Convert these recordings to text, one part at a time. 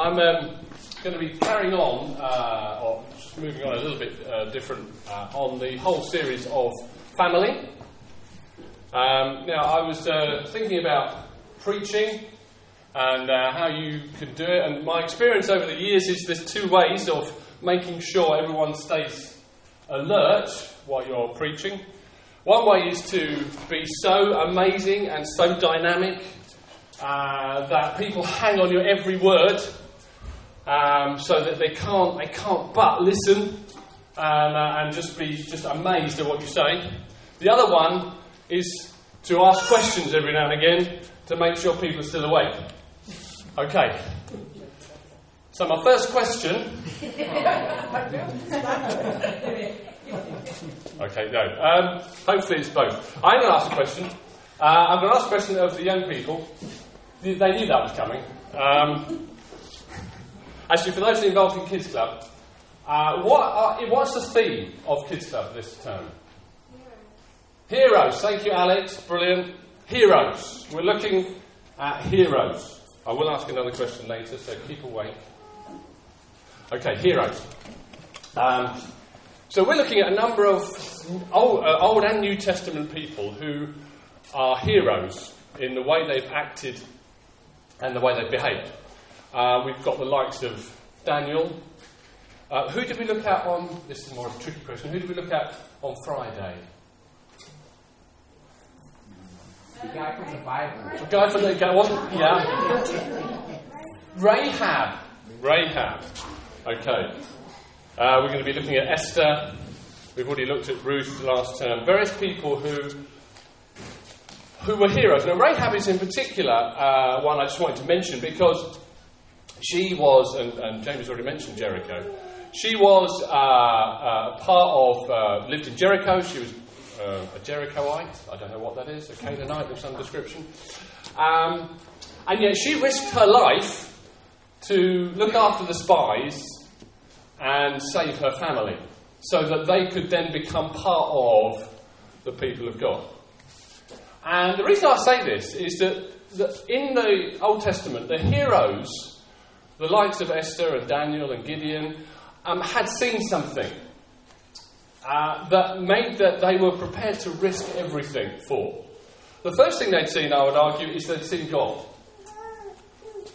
I'm um, going to be carrying on, uh, or just moving on a little bit uh, different, uh, on the whole series of family. Um, now, I was uh, thinking about preaching and uh, how you can do it, and my experience over the years is there's two ways of making sure everyone stays alert while you're preaching. One way is to be so amazing and so dynamic uh, that people hang on your every word um, so that they can't, they can't but listen and, uh, and just be just amazed at what you say. The other one is to ask questions every now and again to make sure people are still awake. Okay. So, my first question. okay, no. Um, hopefully, it's both. I'm going to ask a question. Uh, I'm going to ask a question of the young people. They knew that was coming. Um, actually, for those involved in Kids Club, uh, what are, what's the theme of Kids Club this term? Heroes. heroes. Thank you, Alex. Brilliant. Heroes. We're looking at heroes. I will ask another question later, so keep awake. Okay, heroes. Um, so we're looking at a number of old, uh, old, and New Testament people who are heroes in the way they've acted and the way they've behaved. Uh, we've got the likes of Daniel. Uh, who did we look at on? This is more of a tricky question. Who did we look at on Friday? The guy from the Bible. The guy from the guy wasn't yeah. Rahab. Rahab. Okay. Uh, we're going to be looking at Esther. We've already looked at Ruth last term. Various people who who were heroes. Now, Rahab is in particular uh, one I just wanted to mention because she was, and, and James already mentioned Jericho. She was uh, uh, part of, uh, lived in Jericho. She was uh, a Jerichoite. I don't know what that is, a Canaanite of some description. Um, and yet she risked her life to look after the spies and save her family so that they could then become part of the people of God. And the reason I say this is that, that in the Old Testament, the heroes, the likes of Esther and Daniel and Gideon, um, had seen something uh, that made that they were prepared to risk everything for. The first thing they'd seen, I would argue, is they'd seen God.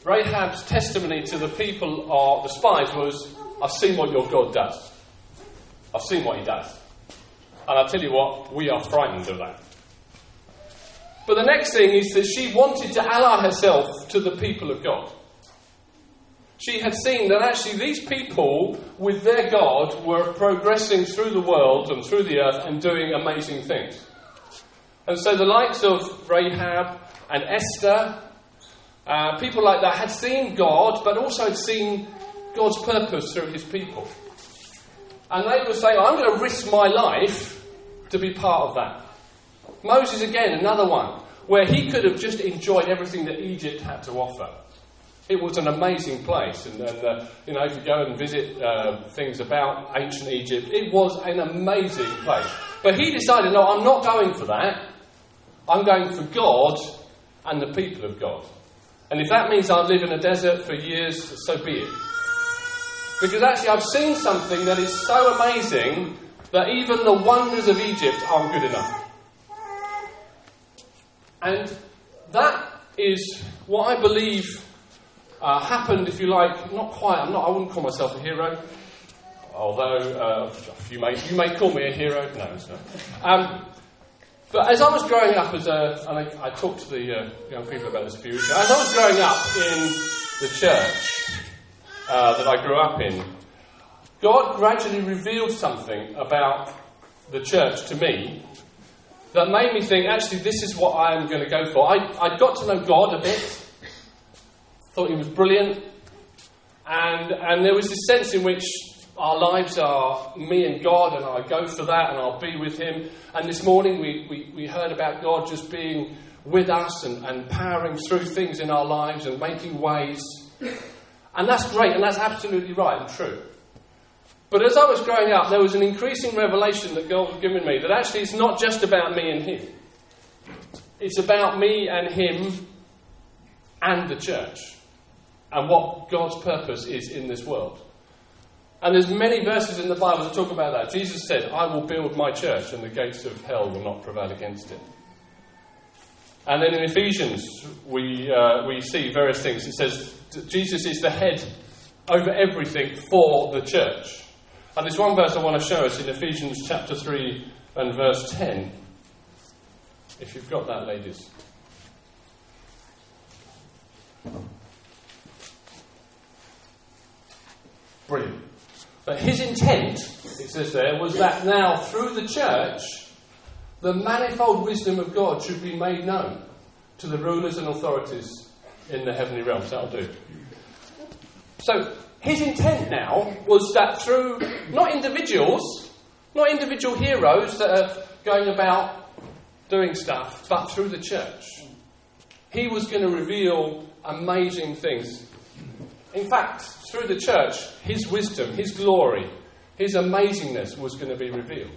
Rahab's testimony to the people, or the spies, was I've seen what your God does. I've seen what he does. And I'll tell you what, we are frightened of that. But the next thing is that she wanted to ally herself to the people of God. She had seen that actually these people, with their God, were progressing through the world and through the earth and doing amazing things. And so the likes of Rahab and Esther, uh, people like that, had seen God, but also had seen God's purpose through his people. And they would say, I'm going to risk my life to be part of that. Moses, again, another one, where he could have just enjoyed everything that Egypt had to offer. It was an amazing place, and, and uh, you know, if you go and visit uh, things about ancient Egypt, it was an amazing place. But he decided, no, I'm not going for that. I'm going for God and the people of God. And if that means I live in a desert for years, so be it. Because actually, I've seen something that is so amazing that even the wonders of Egypt aren't good enough. And that is what I believe uh, happened, if you like, not quite, I'm not, I wouldn't call myself a hero, although uh, you, may, you may call me a hero. No, it's not. Um, but as I was growing up as a, and I, I talked to the uh, young people about this a few weeks ago, as I was growing up in the church uh, that I grew up in, God gradually revealed something about the church to me that made me think, actually, this is what I am going to go for. I, I got to know God a bit, thought He was brilliant, and, and there was this sense in which our lives are me and God, and I go for that, and I'll be with Him. And this morning we, we, we heard about God just being with us and, and powering through things in our lives and making ways. And that's great, and that's absolutely right and true. But as I was growing up, there was an increasing revelation that God was giving me that actually it's not just about me and Him. It's about me and Him and the church. And what God's purpose is in this world. And there's many verses in the Bible that talk about that. Jesus said, I will build my church and the gates of hell will not prevail against it. And then in Ephesians, we, uh, we see various things. It says Jesus is the head over everything for the church. And there's one verse I want to show us in Ephesians chapter 3 and verse 10. If you've got that, ladies. Brilliant. But his intent, it says there, was that now through the church, the manifold wisdom of God should be made known to the rulers and authorities in the heavenly realms. That'll do. So, his intent now was that through not individuals, not individual heroes that are going about doing stuff, but through the church, he was going to reveal amazing things. In fact, through the church, his wisdom, his glory, his amazingness was going to be revealed.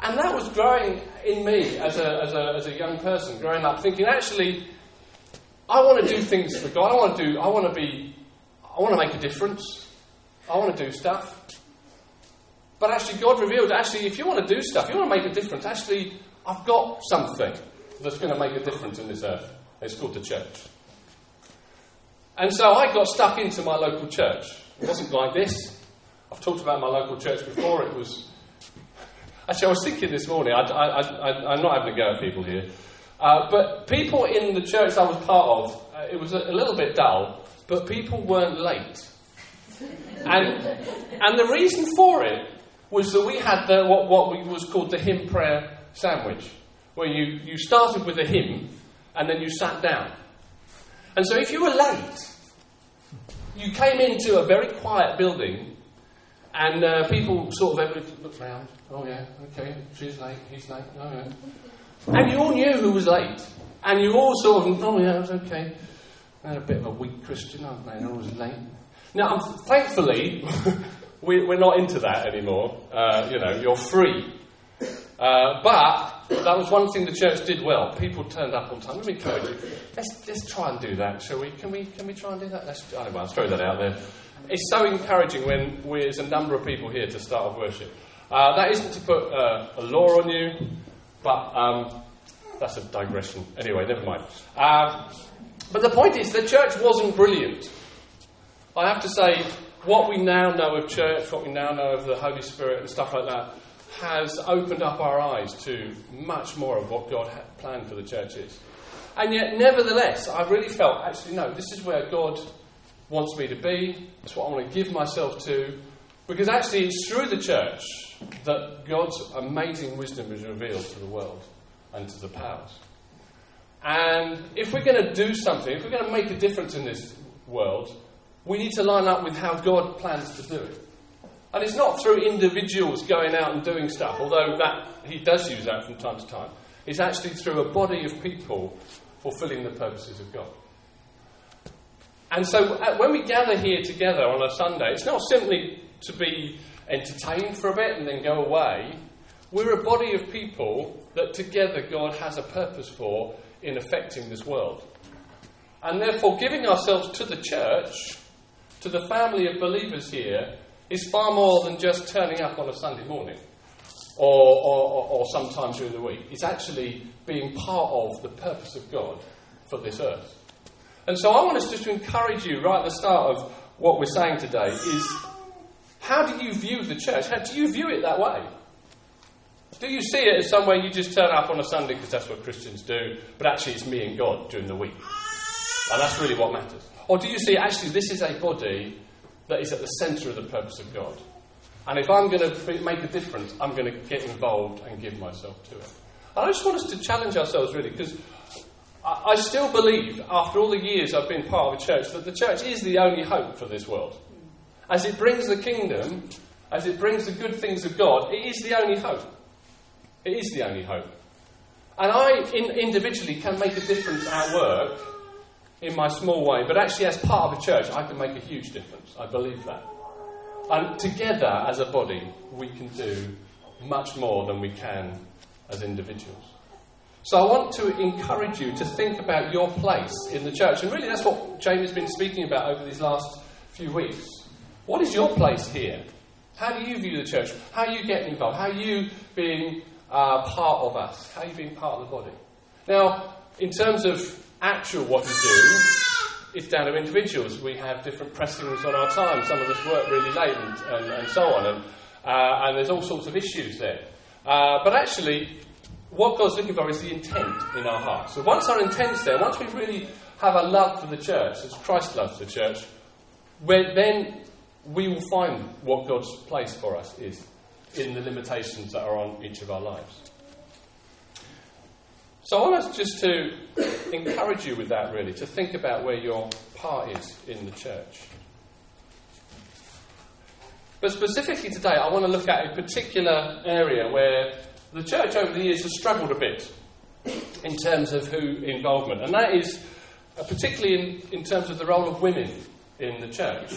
And that was growing in me as a, as a, as a young person, growing up, thinking, actually, I want to do things for God. I want to do, I want to be, I want to make a difference. I want to do stuff. But actually, God revealed, actually, if you want to do stuff, you want to make a difference, actually, I've got something that's going to make a difference in this earth. It's called the church. And so I got stuck into my local church. It wasn't like this. I've talked about my local church before. It was Actually, I was thinking this morning, I, am not having a go at people here, uh, but people in the church I was part of, uh, it was a, a, little bit dull, but people weren't late. And, and the reason for it was that we had the, what, what was called the hymn prayer sandwich, where you, you started with a hymn and then you sat down. And so if you were late, you came into a very quiet building and uh, people sort of looked around Oh, yeah, okay, she's late, he's late, oh, yeah. And you all knew who was late. And you all sort of, oh, yeah, it's okay. They're a bit of a weak Christian, aren't they? They're always late. Now, thankfully, we, are not into that anymore. Uh, you know, you're free. Uh, but that was one thing the church did well. People turned up on time. Let me encourage you. Let's, let's try and do that, shall we? Can we, can we try and do that? Let's, I I'll throw that out there. It's so encouraging when there's a number of people here to start off worship. Uh, that isn't to put uh, a law on you, but um, that's a digression. Anyway, never mind. Um, but the point is, the church wasn't brilliant. I have to say, what we now know of church, what we now know of the Holy Spirit and stuff like that, has opened up our eyes to much more of what God had planned for the church is. And yet, nevertheless, I really felt actually, no, this is where God wants me to be. It's what I want to give myself to. Because actually, it's through the church that God's amazing wisdom is revealed to the world and to the powers. And if we're going to do something, if we're going to make a difference in this world, we need to line up with how God plans to do it. And it's not through individuals going out and doing stuff, although that he does use that from time to time. It's actually through a body of people fulfilling the purposes of God. And so uh, when we gather here together on a Sunday, it's not simply to be entertained for a bit and then go away. We're a body of people that together God has a purpose for in affecting this world. And therefore, giving ourselves to the church, to the family of believers here, is far more than just turning up on a Sunday morning or, or, or sometimes during the week. It's actually being part of the purpose of God for this earth. And so I want us just to encourage you right at the start of what we're saying today is how do you view the church? How, do you view it that way? Do you see it as somewhere you just turn up on a Sunday because that's what Christians do, but actually it's me and God during the week? And that's really what matters. Or do you see actually this is a body that is at the centre of the purpose of God? And if I'm going to make a difference, I'm going to get involved and give myself to it. And I just want us to challenge ourselves really because I still believe, after all the years I've been part of a church, that the church is the only hope for this world. As it brings the kingdom, as it brings the good things of God, it is the only hope. It is the only hope. And I in, individually can make a difference at work in my small way, but actually, as part of a church, I can make a huge difference. I believe that. And together, as a body, we can do much more than we can as individuals. So I want to encourage you to think about your place in the church. And really, that's what Jamie's been speaking about over these last few weeks. What is your place here? How do you view the church? How are you getting involved? How are you being uh, part of us? How are you being part of the body? Now, in terms of actual what you do, is down to individuals. We have different pressings on our time. Some of us work really late and, and, and so on. And, uh, and there's all sorts of issues there. Uh, but actually, what God's looking for is the intent in our hearts. So once our intent's there, once we really have a love for the church, as Christ loves the church, then we will find what God's place for us is in the limitations that are on each of our lives. So I want us just to encourage you with that, really, to think about where your part is in the church. But specifically today, I want to look at a particular area where the church over the years has struggled a bit in terms of who involvement, and that is uh, particularly in, in terms of the role of women in the church.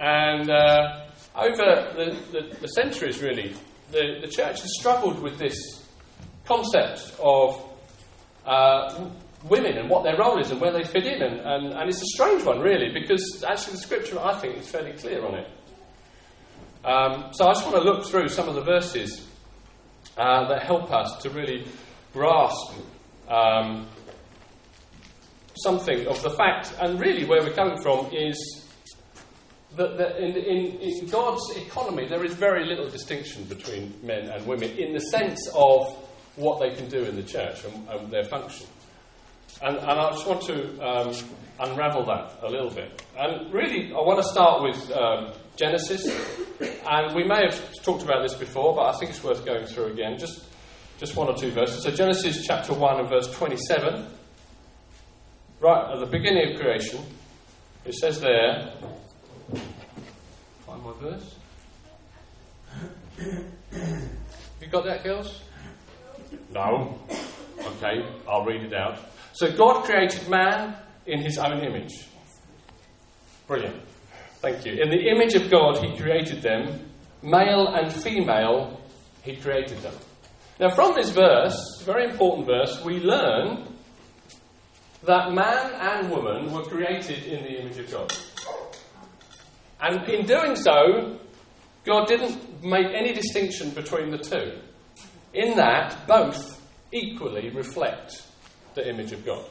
And uh, over the, the, the, centuries, really, the, the church has struggled with this concept of uh, women and what their role is and where they fit in. And, and, and, it's a strange one, really, because actually the scripture, I think, is fairly clear on it. Um, so I just want to look through some of the verses uh, that help us to really grasp um, something of the fact, and really where we're coming from is that, in, in, in, God's economy there is very little distinction between men and women in the sense of what they can do in the church and, and their function. And, and, I just want to um, unravel that a little bit. And really, I want to start with um, Genesis. And we may have talked about this before, but I think it's worth going through again. Just, just one or two verses. So, Genesis chapter 1 and verse 27. Right at the beginning of creation, it says there. Find my verse. You got that, girls? No. Okay, I'll read it out. So, God created man in his own image. Brilliant. Thank you. In the image of God, He created them. Male and female, He created them. Now, from this verse, very important verse, we learn that man and woman were created in the image of God. And in doing so, God didn't make any distinction between the two. In that, both equally reflect the image of God.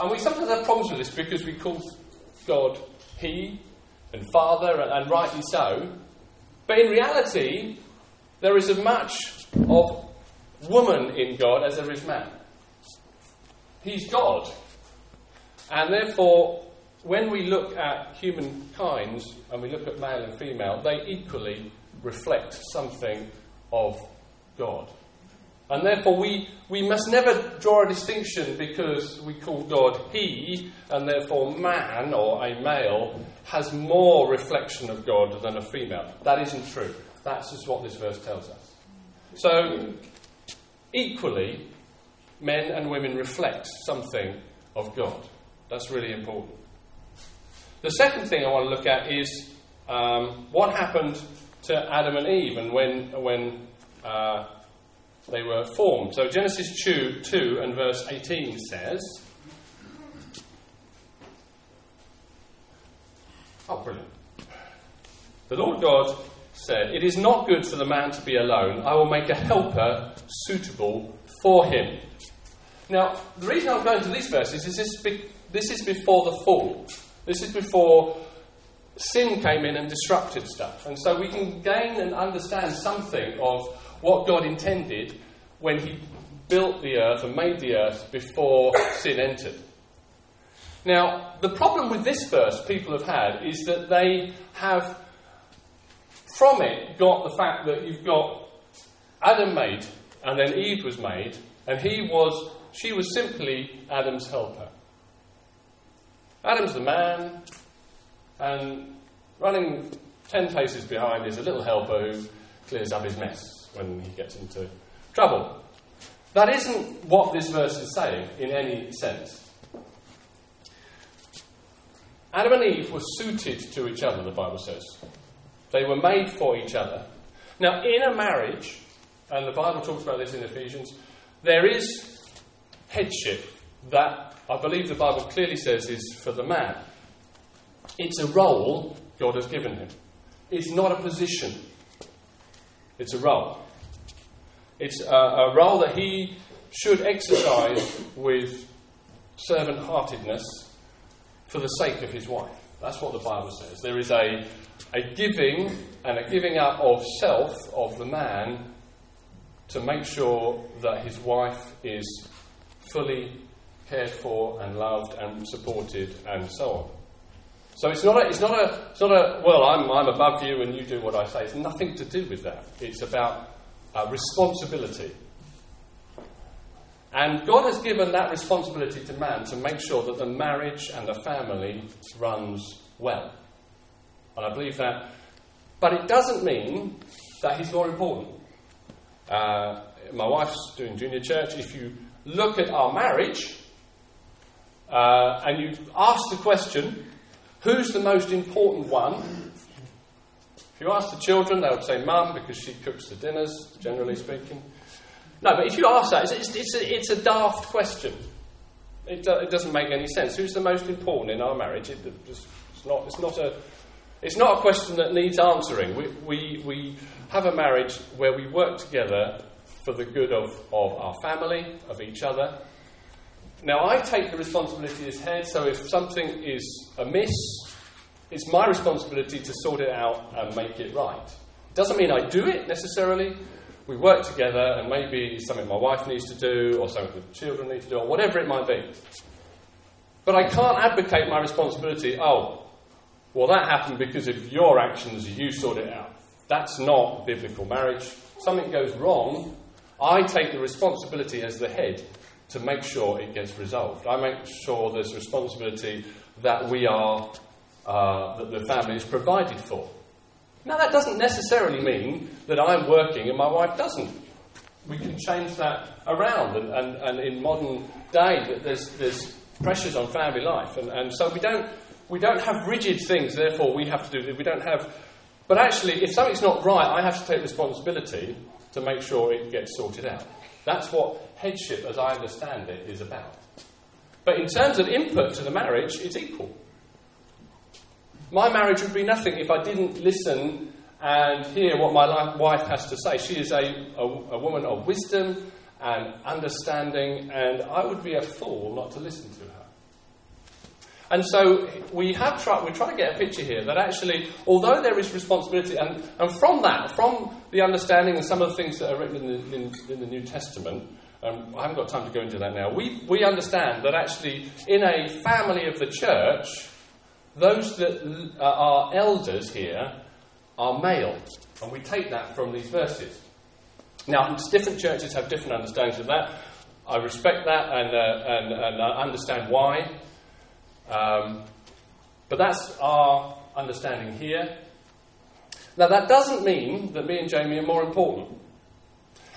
And we sometimes have problems with this because we call God he and father, and rightly so. But in reality, there is as much of woman in God as there is man. He's God. And therefore, when we look at humankind and we look at male and female, they equally reflect something of God. And therefore, we, we must never draw a distinction because we call God He, and therefore man or a male has more reflection of God than a female. That isn't true. That's just what this verse tells us. So, equally, men and women reflect something of God. That's really important. The second thing I want to look at is um, what happened to Adam and Eve and when, when uh, they were formed. So Genesis 2, 2 and verse 18 says, Oh, brilliant. The Lord God said, It is not good for the man to be alone. I will make a helper suitable for him. Now, the reason I'm going to these verses is this, be- this is before the fall. This is before sin came in and disrupted stuff. And so we can gain and understand something of what God intended when He built the earth and made the earth before sin entered. Now, the problem with this verse people have had is that they have, from it, got the fact that you've got Adam made, and then Eve was made, and he was, she was simply Adam's helper. Adam's the man, and running ten paces behind is a little helper who clears up his mess when he gets into trouble. That isn't what this verse is saying in any sense. Adam and Eve were suited to each other, the Bible says. They were made for each other. Now, in a marriage, and the Bible talks about this in Ephesians, there is headship that I believe the Bible clearly says is for the man. It's a role God has given him. It's not a position, it's a role. It's a, a role that he should exercise with servant heartedness for the sake of his wife. That's what the Bible says. There is a, a giving and a giving up of self of the man to make sure that his wife is fully cared for and loved and supported and so on. So it's not a, it's not a, it's not a well, I'm, I'm above you and you do what I say. It's nothing to do with that. It's about uh, responsibility. And God has given that responsibility to man to make sure that the marriage and the family runs well. And I believe that. But it doesn't mean that he's more important. Uh, my wife's doing junior church. If you look at our marriage uh, and you ask the question, who's the most important one? If you ask the children, they would say mum because she cooks the dinners, generally speaking. No, but if you ask that, it's, it's, a, it's a, daft question. It, do, it, doesn't make any sense. Who's the most important in our marriage? It, it's, not, it's, not a, it's not a question that needs answering. We, we, we have a marriage where we work together for the good of, of our family, of each other. Now, I take the responsibility as head, so if something is amiss, it's my responsibility to sort it out and make it right. Doesn't mean I do it necessarily. We work together, and maybe something my wife needs to do, or something the children need to do, or whatever it might be. But I can't advocate my responsibility, oh, well, that happened because of your actions, you sort it out. That's not biblical marriage. Something goes wrong, I take the responsibility as the head to make sure it gets resolved. I make sure there's responsibility that we are, uh, that the family is provided for. Now, that doesn't necessarily mean that I'm working and my wife doesn't. We can change that around, and, and, and in modern day, there's, there's pressures on family life, and, and so we don't, we don't have rigid things, therefore we have to do. We don't have. But actually, if something's not right, I have to take responsibility to make sure it gets sorted out. That's what headship, as I understand it, is about. But in terms of input to the marriage, it's equal. My marriage would be nothing if I didn't listen and hear what my wife has to say. She is a, a, a woman of wisdom and understanding, and I would be a fool not to listen to her. And so we have tried, we're trying to get a picture here that actually, although there is responsibility, and, and from that, from the understanding and some of the things that are written in the, in, in the New Testament, um, I haven't got time to go into that now, we, we understand that actually in a family of the church, those that uh, are elders here are male. And we take that from these verses. Now, different churches have different understandings of that. I respect that and, uh, and, and I understand why. Um, but that's our understanding here. Now, that doesn't mean that me and Jamie are more important.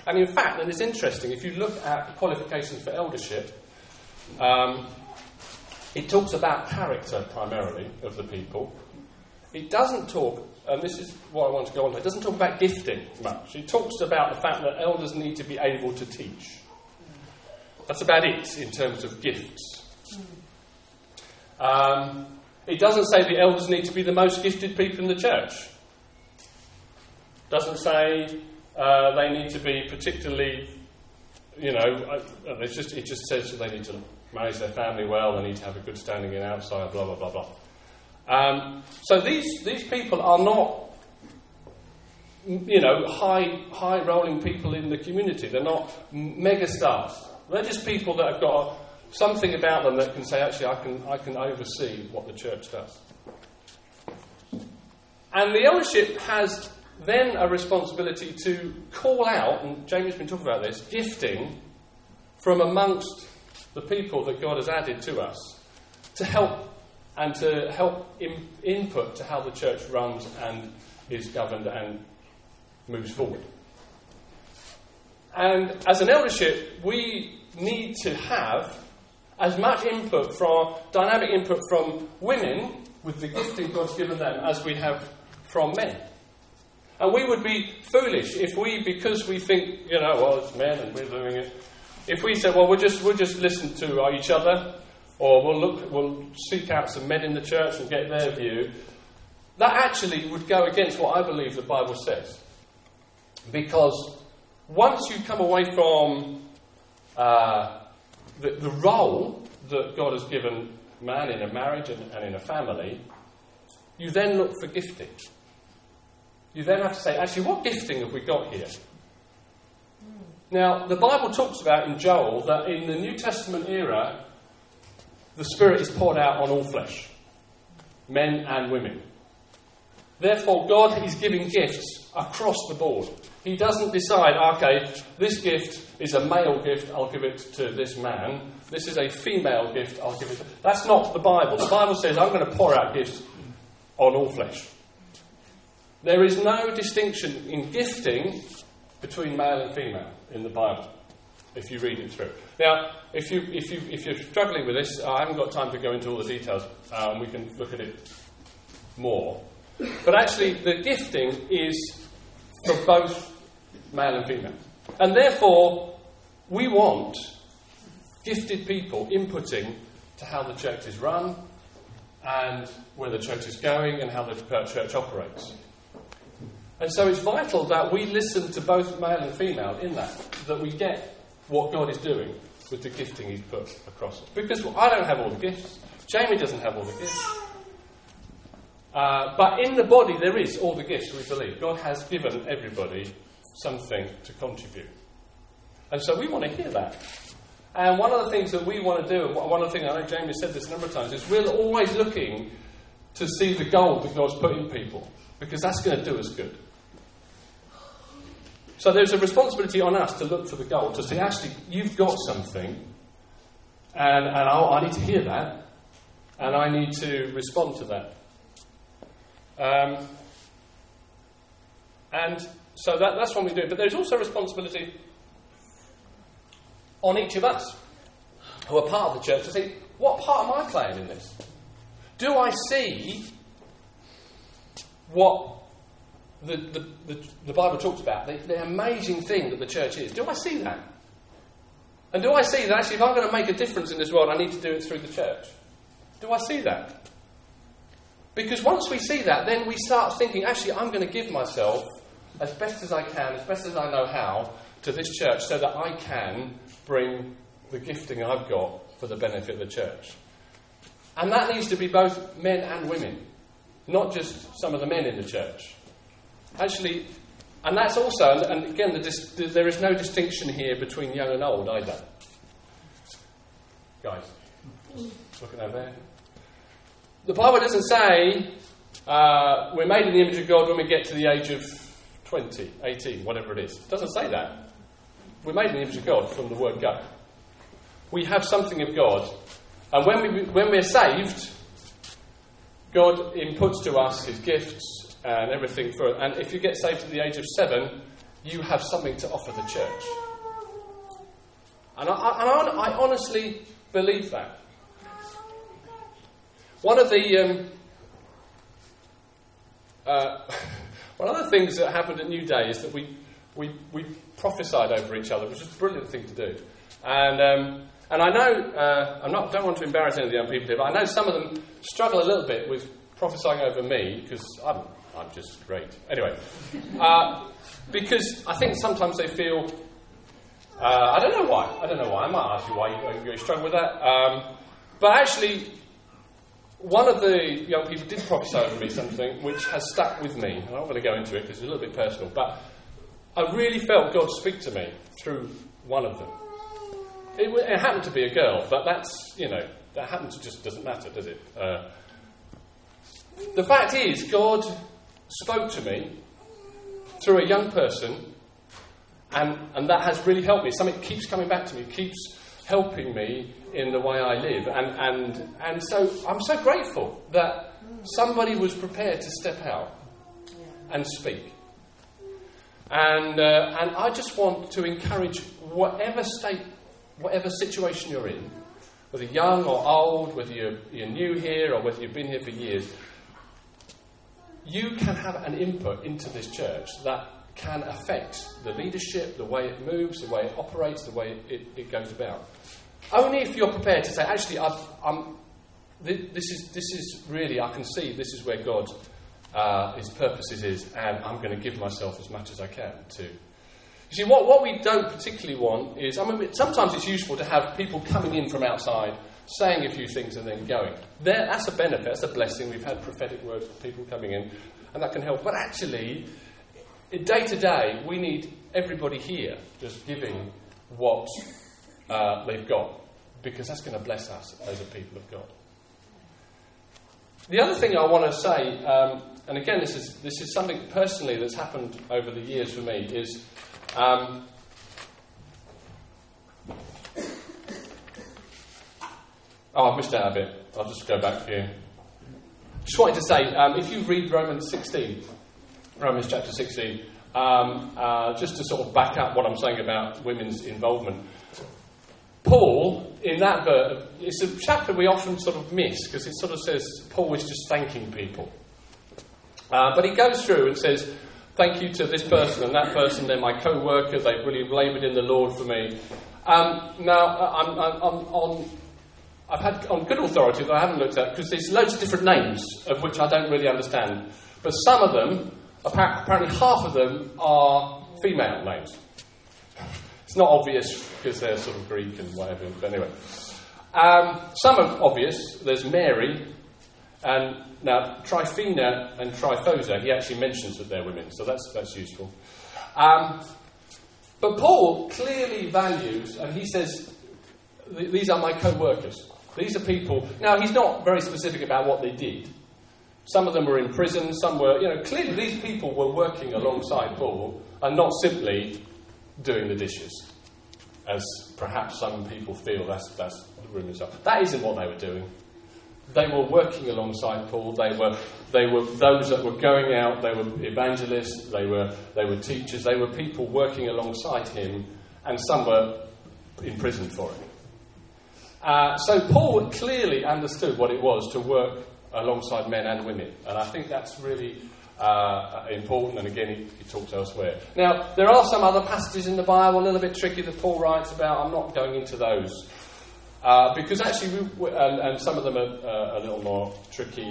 And in fact, and it's interesting, if you look at the qualifications for eldership, um, it talks about character primarily of the people. It doesn't talk, and this is what I want to go on to, it doesn't talk about gifting much. It talks about the fact that elders need to be able to teach. That's about it in terms of gifts. Um, it doesn't say the elders need to be the most gifted people in the church. It Doesn't say uh, they need to be particularly, you know, it's just, it just says they need to manage their family well, they need to have a good standing in outside, blah, blah, blah, blah. Um, so these, these people are not, you know, high, high rolling people in the community. They're not megastars. They're just people that have got something about them that can say, actually, I can, I can oversee what the church does. And the eldership has then a responsibility to call out, and Jamie's been talking about this, gifting from amongst the people that God has added to us to help and to help in, input to how the church runs and is governed and moves forward. And as an eldership, we need to have as much input from dynamic input from women with the gifting God's given them as we have from men. And we would be foolish if we, because we think, you know, well, it's men and we're doing it, If we said, well, we'll just, we'll just listen to each other, or we'll, look, we'll seek out some men in the church and get their view, that actually would go against what I believe the Bible says. Because once you come away from uh, the, the role that God has given man in a marriage and, and in a family, you then look for gifting. You then have to say, actually, what gifting have we got here? Now, the Bible talks about in Joel that in the New Testament era, the Spirit is poured out on all flesh, men and women. Therefore, God is giving gifts across the board. He doesn't decide, okay, this gift is a male gift, I'll give it to this man. This is a female gift, I'll give it to. That's not the Bible. The Bible says, I'm going to pour out gifts on all flesh. There is no distinction in gifting between male and female in the Bible, if you read it through. Now, if, you, if, you, if you're struggling with this, I haven't got time to go into all the details, um, we can look at it more. But actually, the gifting is for both male and female. And therefore, we want gifted people inputting to how the church is run and where the church is going and how the church operates. And so it's vital that we listen to both male and female in that, that we get what God is doing with the gifting He's put across us. Because I don't have all the gifts, Jamie doesn't have all the gifts. Uh, but in the body, there is all the gifts we believe. God has given everybody something to contribute. And so we want to hear that. And one of the things that we want to do, one of the things I know Jamie said this a number of times, is we're always looking to see the gold that God's put in people, because that's going to do us good. So there's a responsibility on us to look for the gold, to say, actually, you've got something, and, and I need to hear that, and I need to respond to that. Um, and so that, that's what we do. But there's also responsibility on each of us who are part of the church to say, what part am I playing in this? Do I see what the, the, the, the Bible talks about, the, the amazing thing that the church is? Do I see that? And do I see that actually, if I'm going to make a difference in this world, I need to do it through the church? Do I see that? Because once we see that, then we start thinking, actually, I'm going to give myself as best as I can, as best as I know how, to this church so that I can bring the gifting I've got for the benefit of the church. And that needs to be both men and women, not just some of the men in the church. Actually, and that's also, and again, the there is no distinction here between young and old either. Guys, looking over there. The Bible doesn't say uh, we're made in the image of God when we get to the age of 20, 18, whatever it is. It doesn't say that. We're made in the image of God from the word go. We have something of God. And when, we, when we're saved, God inputs to us his gifts and everything for And if you get saved at the age of seven, you have something to offer the church. And I, I, I honestly believe that. One of the um, uh, one of the things that happened at New Day is that we, we, we prophesied over each other, which is a brilliant thing to do. And, um, and I know, uh, I don't want to embarrass any of the young people here, but I know some of them struggle a little bit with prophesying over me because I'm, I'm just great. Anyway, uh, because I think sometimes they feel, uh, I don't know why. I don't know why. I might ask you why you, you struggle with that. Um, but actually, one of the young people did prophesy over me something which has stuck with me. I'm not going to go into it because it's a little bit personal, but I really felt God speak to me through one of them. It, it happened to be a girl, but that's, you know, that happens to just doesn't matter, does it? Uh, the fact is, God spoke to me through a young person, and, and that has really helped me. Something keeps coming back to me, keeps helping me in the way I live. And, and, and so I'm so grateful that somebody was prepared to step out and speak. And, uh, and I just want to encourage whatever state, whatever situation you're in, whether young or old, whether you're, you're new here or whether you've been here for years, you can have an input into this church that can affect the leadership, the way it moves, the way it operates, the way it, it goes about. Only if you're prepared to say, actually, I've, I'm, this, is, this is really, I can see this is where God, uh, His purposes is, and I'm going to give myself as much as I can to. You see, what, what we don't particularly want is, I mean, sometimes it's useful to have people coming in from outside saying a few things and then going. There, that's a benefit, that's a blessing. We've had prophetic words, from people coming in, and that can help. But actually, day to day, we need everybody here just giving what uh, they've got, because that's going to bless us as a people of God. The other thing I want to say, um, and again, this is, this is something personally that's happened over the years for me, is um, Oh, I've missed out a bit. I'll just go back here. Just wanted to say, um, if you read Romans 16, Romans chapter 16, um, uh, just to sort of back up what I'm saying about women's involvement, Paul, in that verse, it's a chapter we often sort of miss because it sort of says Paul is just thanking people. Uh, but he goes through and says, Thank you to this person and that person, they're my co worker, they've really laboured in the Lord for me. Um, now, I'm, I'm, I'm on I've had on good authority that I haven't looked at because there's loads of different names of which I don't really understand. But some of them, apparently half of them, are female names. It's not obvious because they're sort of Greek and whatever, but anyway. Um, some are obvious. There's Mary, and now Tryphena and Tryphosa, he actually mentions that they're women, so that's, that's useful. Um, but Paul clearly values, and he says, these are my co workers. These are people. Now, he's not very specific about what they did. Some of them were in prison, some were, you know, clearly these people were working alongside Paul and not simply doing the dishes, as perhaps some people feel that's, that's the rumours are. That isn't what they were doing. They were working alongside Paul. They were, they were those that were going out. They were evangelists. They were, they were teachers. They were people working alongside him, and some were in prison for it. Uh, so Paul clearly understood what it was to work alongside men and women, and I think that's really uh, important. And again, he, talks elsewhere. Now, there are some other passages in the Bible, a little bit tricky, that Paul writes about. I'm not going into those uh, because actually, we, and, and, some of them are uh, a little more tricky.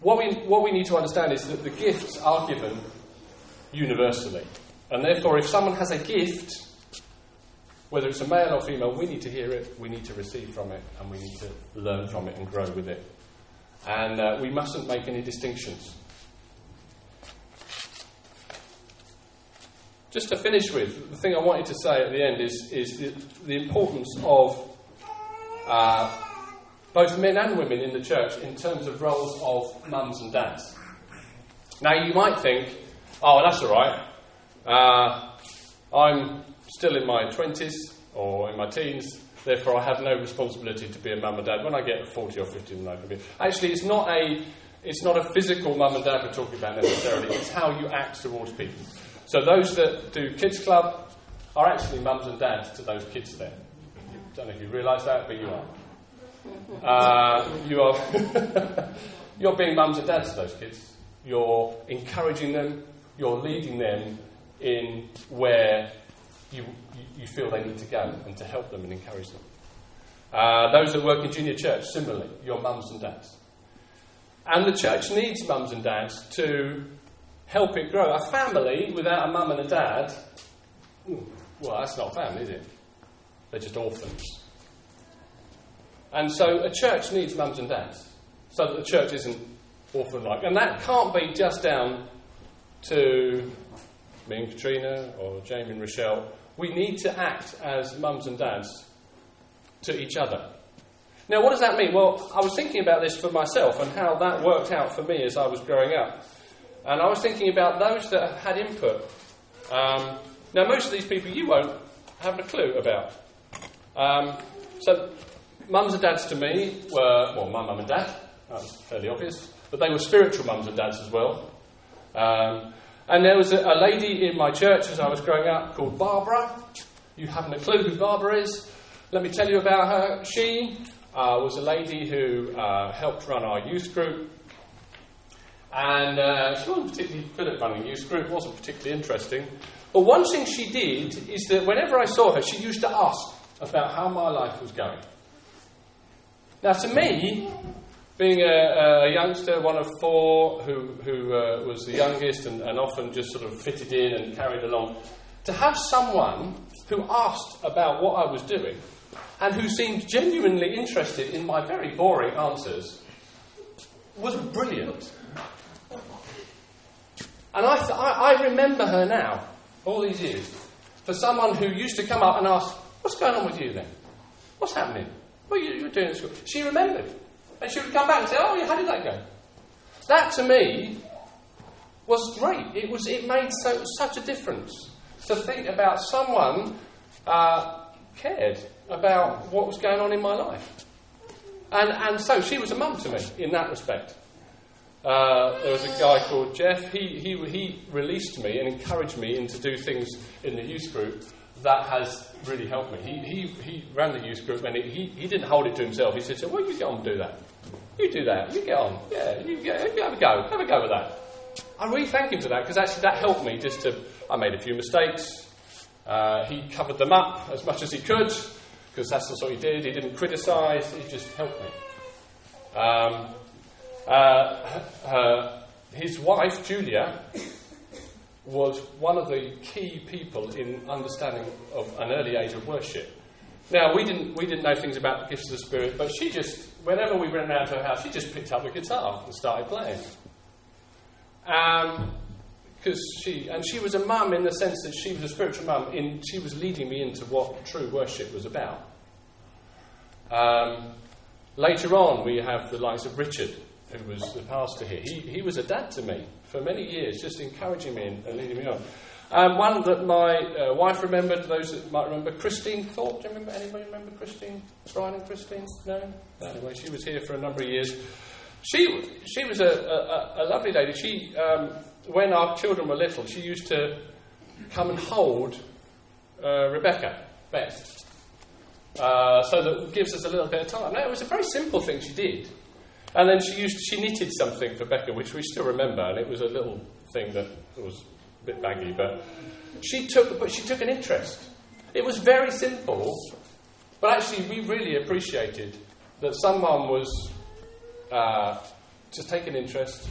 What we, what we need to understand is that the gifts are given universally, and therefore, if someone has a gift whether it's a male or female, we need to hear it, we need to receive from it, and we need to learn from it and grow with it. And uh, we mustn't make any distinctions. Just to finish with, the thing I wanted to say at the end is, is the, the importance of uh, both men and women in the church in terms of roles of mums and dads. Now, you might think, oh, that's all right. Uh, I'm still in my 20s or in my teens, therefore I have no responsibility to be a mum and dad. When I get 40 or 50, then I can be. Actually, it's not a, it's not a physical mum and dad we're talking about necessarily, it's how you act towards people. So those that do kids club are actually mums and dads to those kids there. I don't know if you realise that, but you are. Uh, you are you're being mums and dads to those kids. You're encouraging them. You're leading them in where you, you feel they need to go and to help them and encourage them. Uh, those that work in junior church, similarly, your mums and dads. And the church needs mums and dads to help it grow. A family without a mum and a dad, well, that's not a family, is it? They're just orphans. And so a church needs mums and dads so that the church isn't orphan like. And that can't be just down to me and Katrina or Jamie and Rochelle we need to act as mums and dads to each other. Now, what does that mean? Well, I was thinking about this for myself and how that worked out for me as I was growing up. And I was thinking about those that have had input. Um, now, most of these people you won't have a clue about. Um, so, mums and dads to me were, well, my mum and dad, that's fairly obvious, but they were spiritual mums and dads as well. Um, and there was a, a lady in my church as I was growing up called Barbara. You haven't a clue who Barbara is. Let me tell you about her. She uh, was a lady who uh, helped run our youth group. And uh, she wasn't particularly good at running youth group, wasn't particularly interesting. But one thing she did is that whenever I saw her, she used to ask about how my life was going. Now, to me, being a, a youngster, one of four, who, who uh, was the youngest and, and often just sort of fitted in and carried along, to have someone who asked about what I was doing and who seemed genuinely interested in my very boring answers was brilliant. And I, th- I, I remember her now, all these years, for someone who used to come up and ask, What's going on with you then? What's happening? What are you, you doing at school? She remembered. And she would come back and say, Oh, yeah, how did that go? That to me was great. It, was, it made so, such a difference to think about someone uh, cared about what was going on in my life. And, and so she was a mum to me in that respect. Uh, there was a guy called Jeff. He, he, he released me and encouraged me into do things in the youth group that has really helped me. He, he, he ran the youth group and he, he didn't hold it to himself. He said, so, well, you get on and do that. You do that. You get on. Yeah, you, get, you have a go. Have a go with that. I really thank him for that because actually that helped me just to. I made a few mistakes. Uh, he covered them up as much as he could because that's what he did. He didn't criticise, he just helped me. Um, uh, uh, his wife, Julia, was one of the key people in understanding of an early age of worship. Now, we didn't, we didn't know things about the gifts of the Spirit, but she just, whenever we went around to her house, she just picked up a guitar and started playing. Um, because she and she was a mum in the sense that she was a spiritual mum. In she was leading me into what true worship was about. Um, later on, we have the likes of Richard, who was the pastor here. He, he was a dad to me for many years, just encouraging me and, and leading me on. Um, one that my uh, wife remembered, those that might remember, Christine Thorpe. Do you remember anybody remember Christine? Brian and Christine? No? Anyway, she was here for a number of years. She, she was a, a, a lovely lady. She, um, when our children were little, she used to come and hold uh, Rebecca, Beth, uh, so that gives us a little bit of time. Now, it was a very simple thing she did. And then she used she knitted something for Becca, which we still remember, and it was a little thing that was a bit baggy, but she took but she took an interest. It was very simple, but actually we really appreciated that someone was uh, take an interest.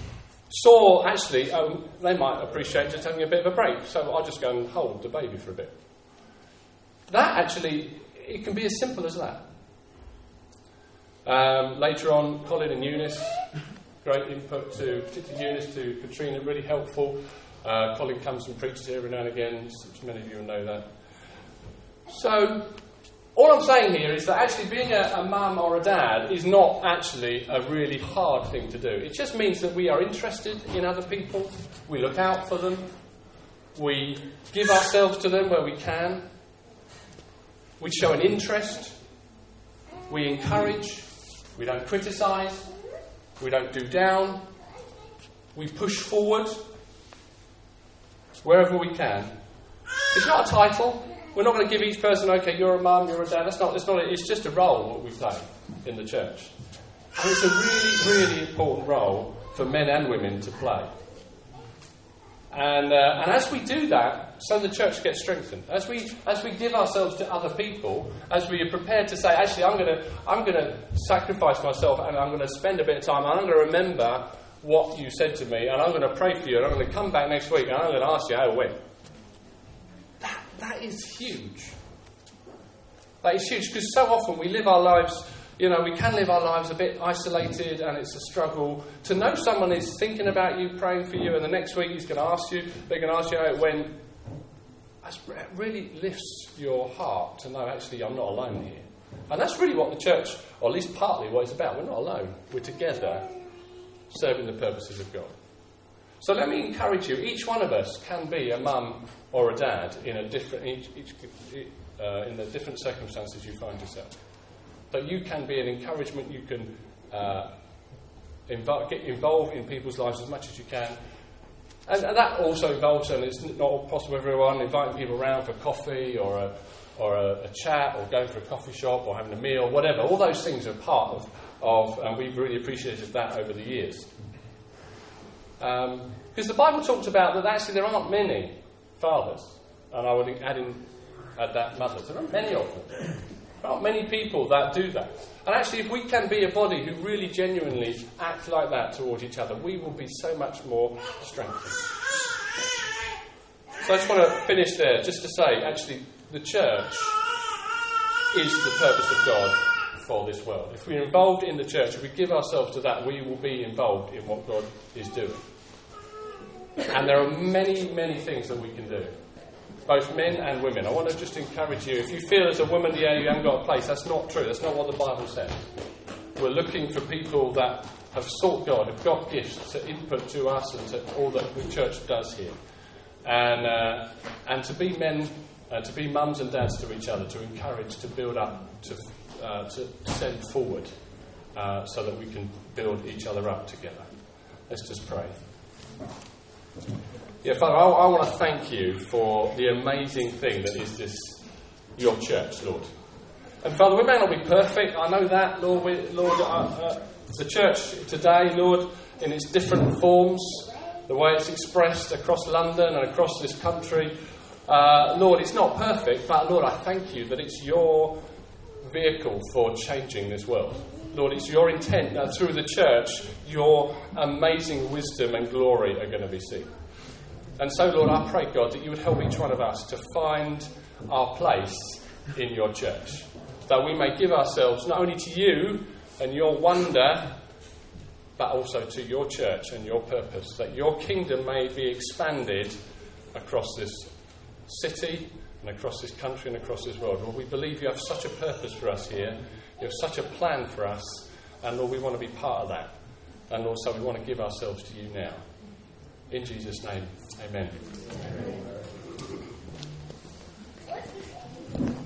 Saw actually um, they might appreciate just having a bit of a break, so I'll just go and hold the baby for a bit. That actually it can be as simple as that. Um, later on, Colin and Eunice, great input to, particularly Eunice to Katrina, really helpful. Uh, Colin comes and preaches here every now and again, many of you will know that. So, all I'm saying here is that actually being a, a mum or a dad is not actually a really hard thing to do. It just means that we are interested in other people, we look out for them, we give ourselves to them where we can, we show an interest, we encourage, we don't criticise. We don't do down. We push forward wherever we can. It's not a title. We're not going to give each person, okay, you're a mum, you're a dad. That's not, that's not. It's just a role that we play in the church. And it's a really, really important role for men and women to play. And, uh, and as we do that, so the church gets strengthened. As we, as we give ourselves to other people, as we are prepared to say, actually, I'm going to I'm gonna sacrifice myself and I'm going to spend a bit of time I'm going to remember what you said to me and I'm going to pray for you and I'm going to come back next week and I'm going to ask you how it went. That, that is huge. That is huge because so often we live our lives you know, we can live our lives a bit isolated and it's a struggle. To know someone is thinking about you, praying for you, and the next week he's going to ask you, they're going to ask you how it went. That really lifts your heart to know actually I'm not alone here. And that's really what the church, or at least partly what it's about. We're not alone, we're together serving the purposes of God. So let me encourage you each one of us can be a mum or a dad in, a different, each, each, uh, in the different circumstances you find yourself. But you can be an encouragement, you can uh, get involved in people's lives as much as you can. And, and, that also involves, and it's not possible for everyone, inviting people around for coffee or a, or a, a, chat or going for a coffee shop or having a meal, whatever. All those things are part of, of and we've really appreciated that over the years. Because um, the Bible talks about that actually there aren't many fathers, and I would add in add that mothers. There aren't many of them. There aren't many people that do that. And actually, if we can be a body who really genuinely act like that towards each other, we will be so much more strengthened. So I just want to finish there, just to say, actually, the church is the purpose of God for this world. If we're involved in the church, if we give ourselves to that, we will be involved in what God is doing. And there are many, many things that we can do, both men and women. I want to just encourage you if you feel as a woman, yeah, you haven't got a place, that's not true. That's not what the Bible says. We're looking for people that have sought God, have got gifts to input to us and to all that the church does here. And, uh, and to be men, uh, to be mums and dads to each other, to encourage, to build up, to, uh, to send forward, uh, so that we can build each other up together. Let's just pray. Yeah, Father, I, I want to thank you for the amazing thing that is this, your church, Lord. And Father, we may not be perfect, I know that, Lord. We, Lord, uh, uh, the church today, Lord, in its different forms, the way it's expressed across London and across this country, uh, Lord, it's not perfect, but Lord, I thank you that it's your vehicle for changing this world. Lord, it's your intent that through the church, your amazing wisdom and glory are going to be seen. And so, Lord, I pray, God, that you would help each one of us to find our place in your church. That we may give ourselves not only to you and your wonder, but also to your church and your purpose. That your kingdom may be expanded across this city and across this country and across this world. Lord, we believe you have such a purpose for us here. You have such a plan for us. And Lord, we want to be part of that. And Lord, so we want to give ourselves to you now. In Jesus' name, amen. amen.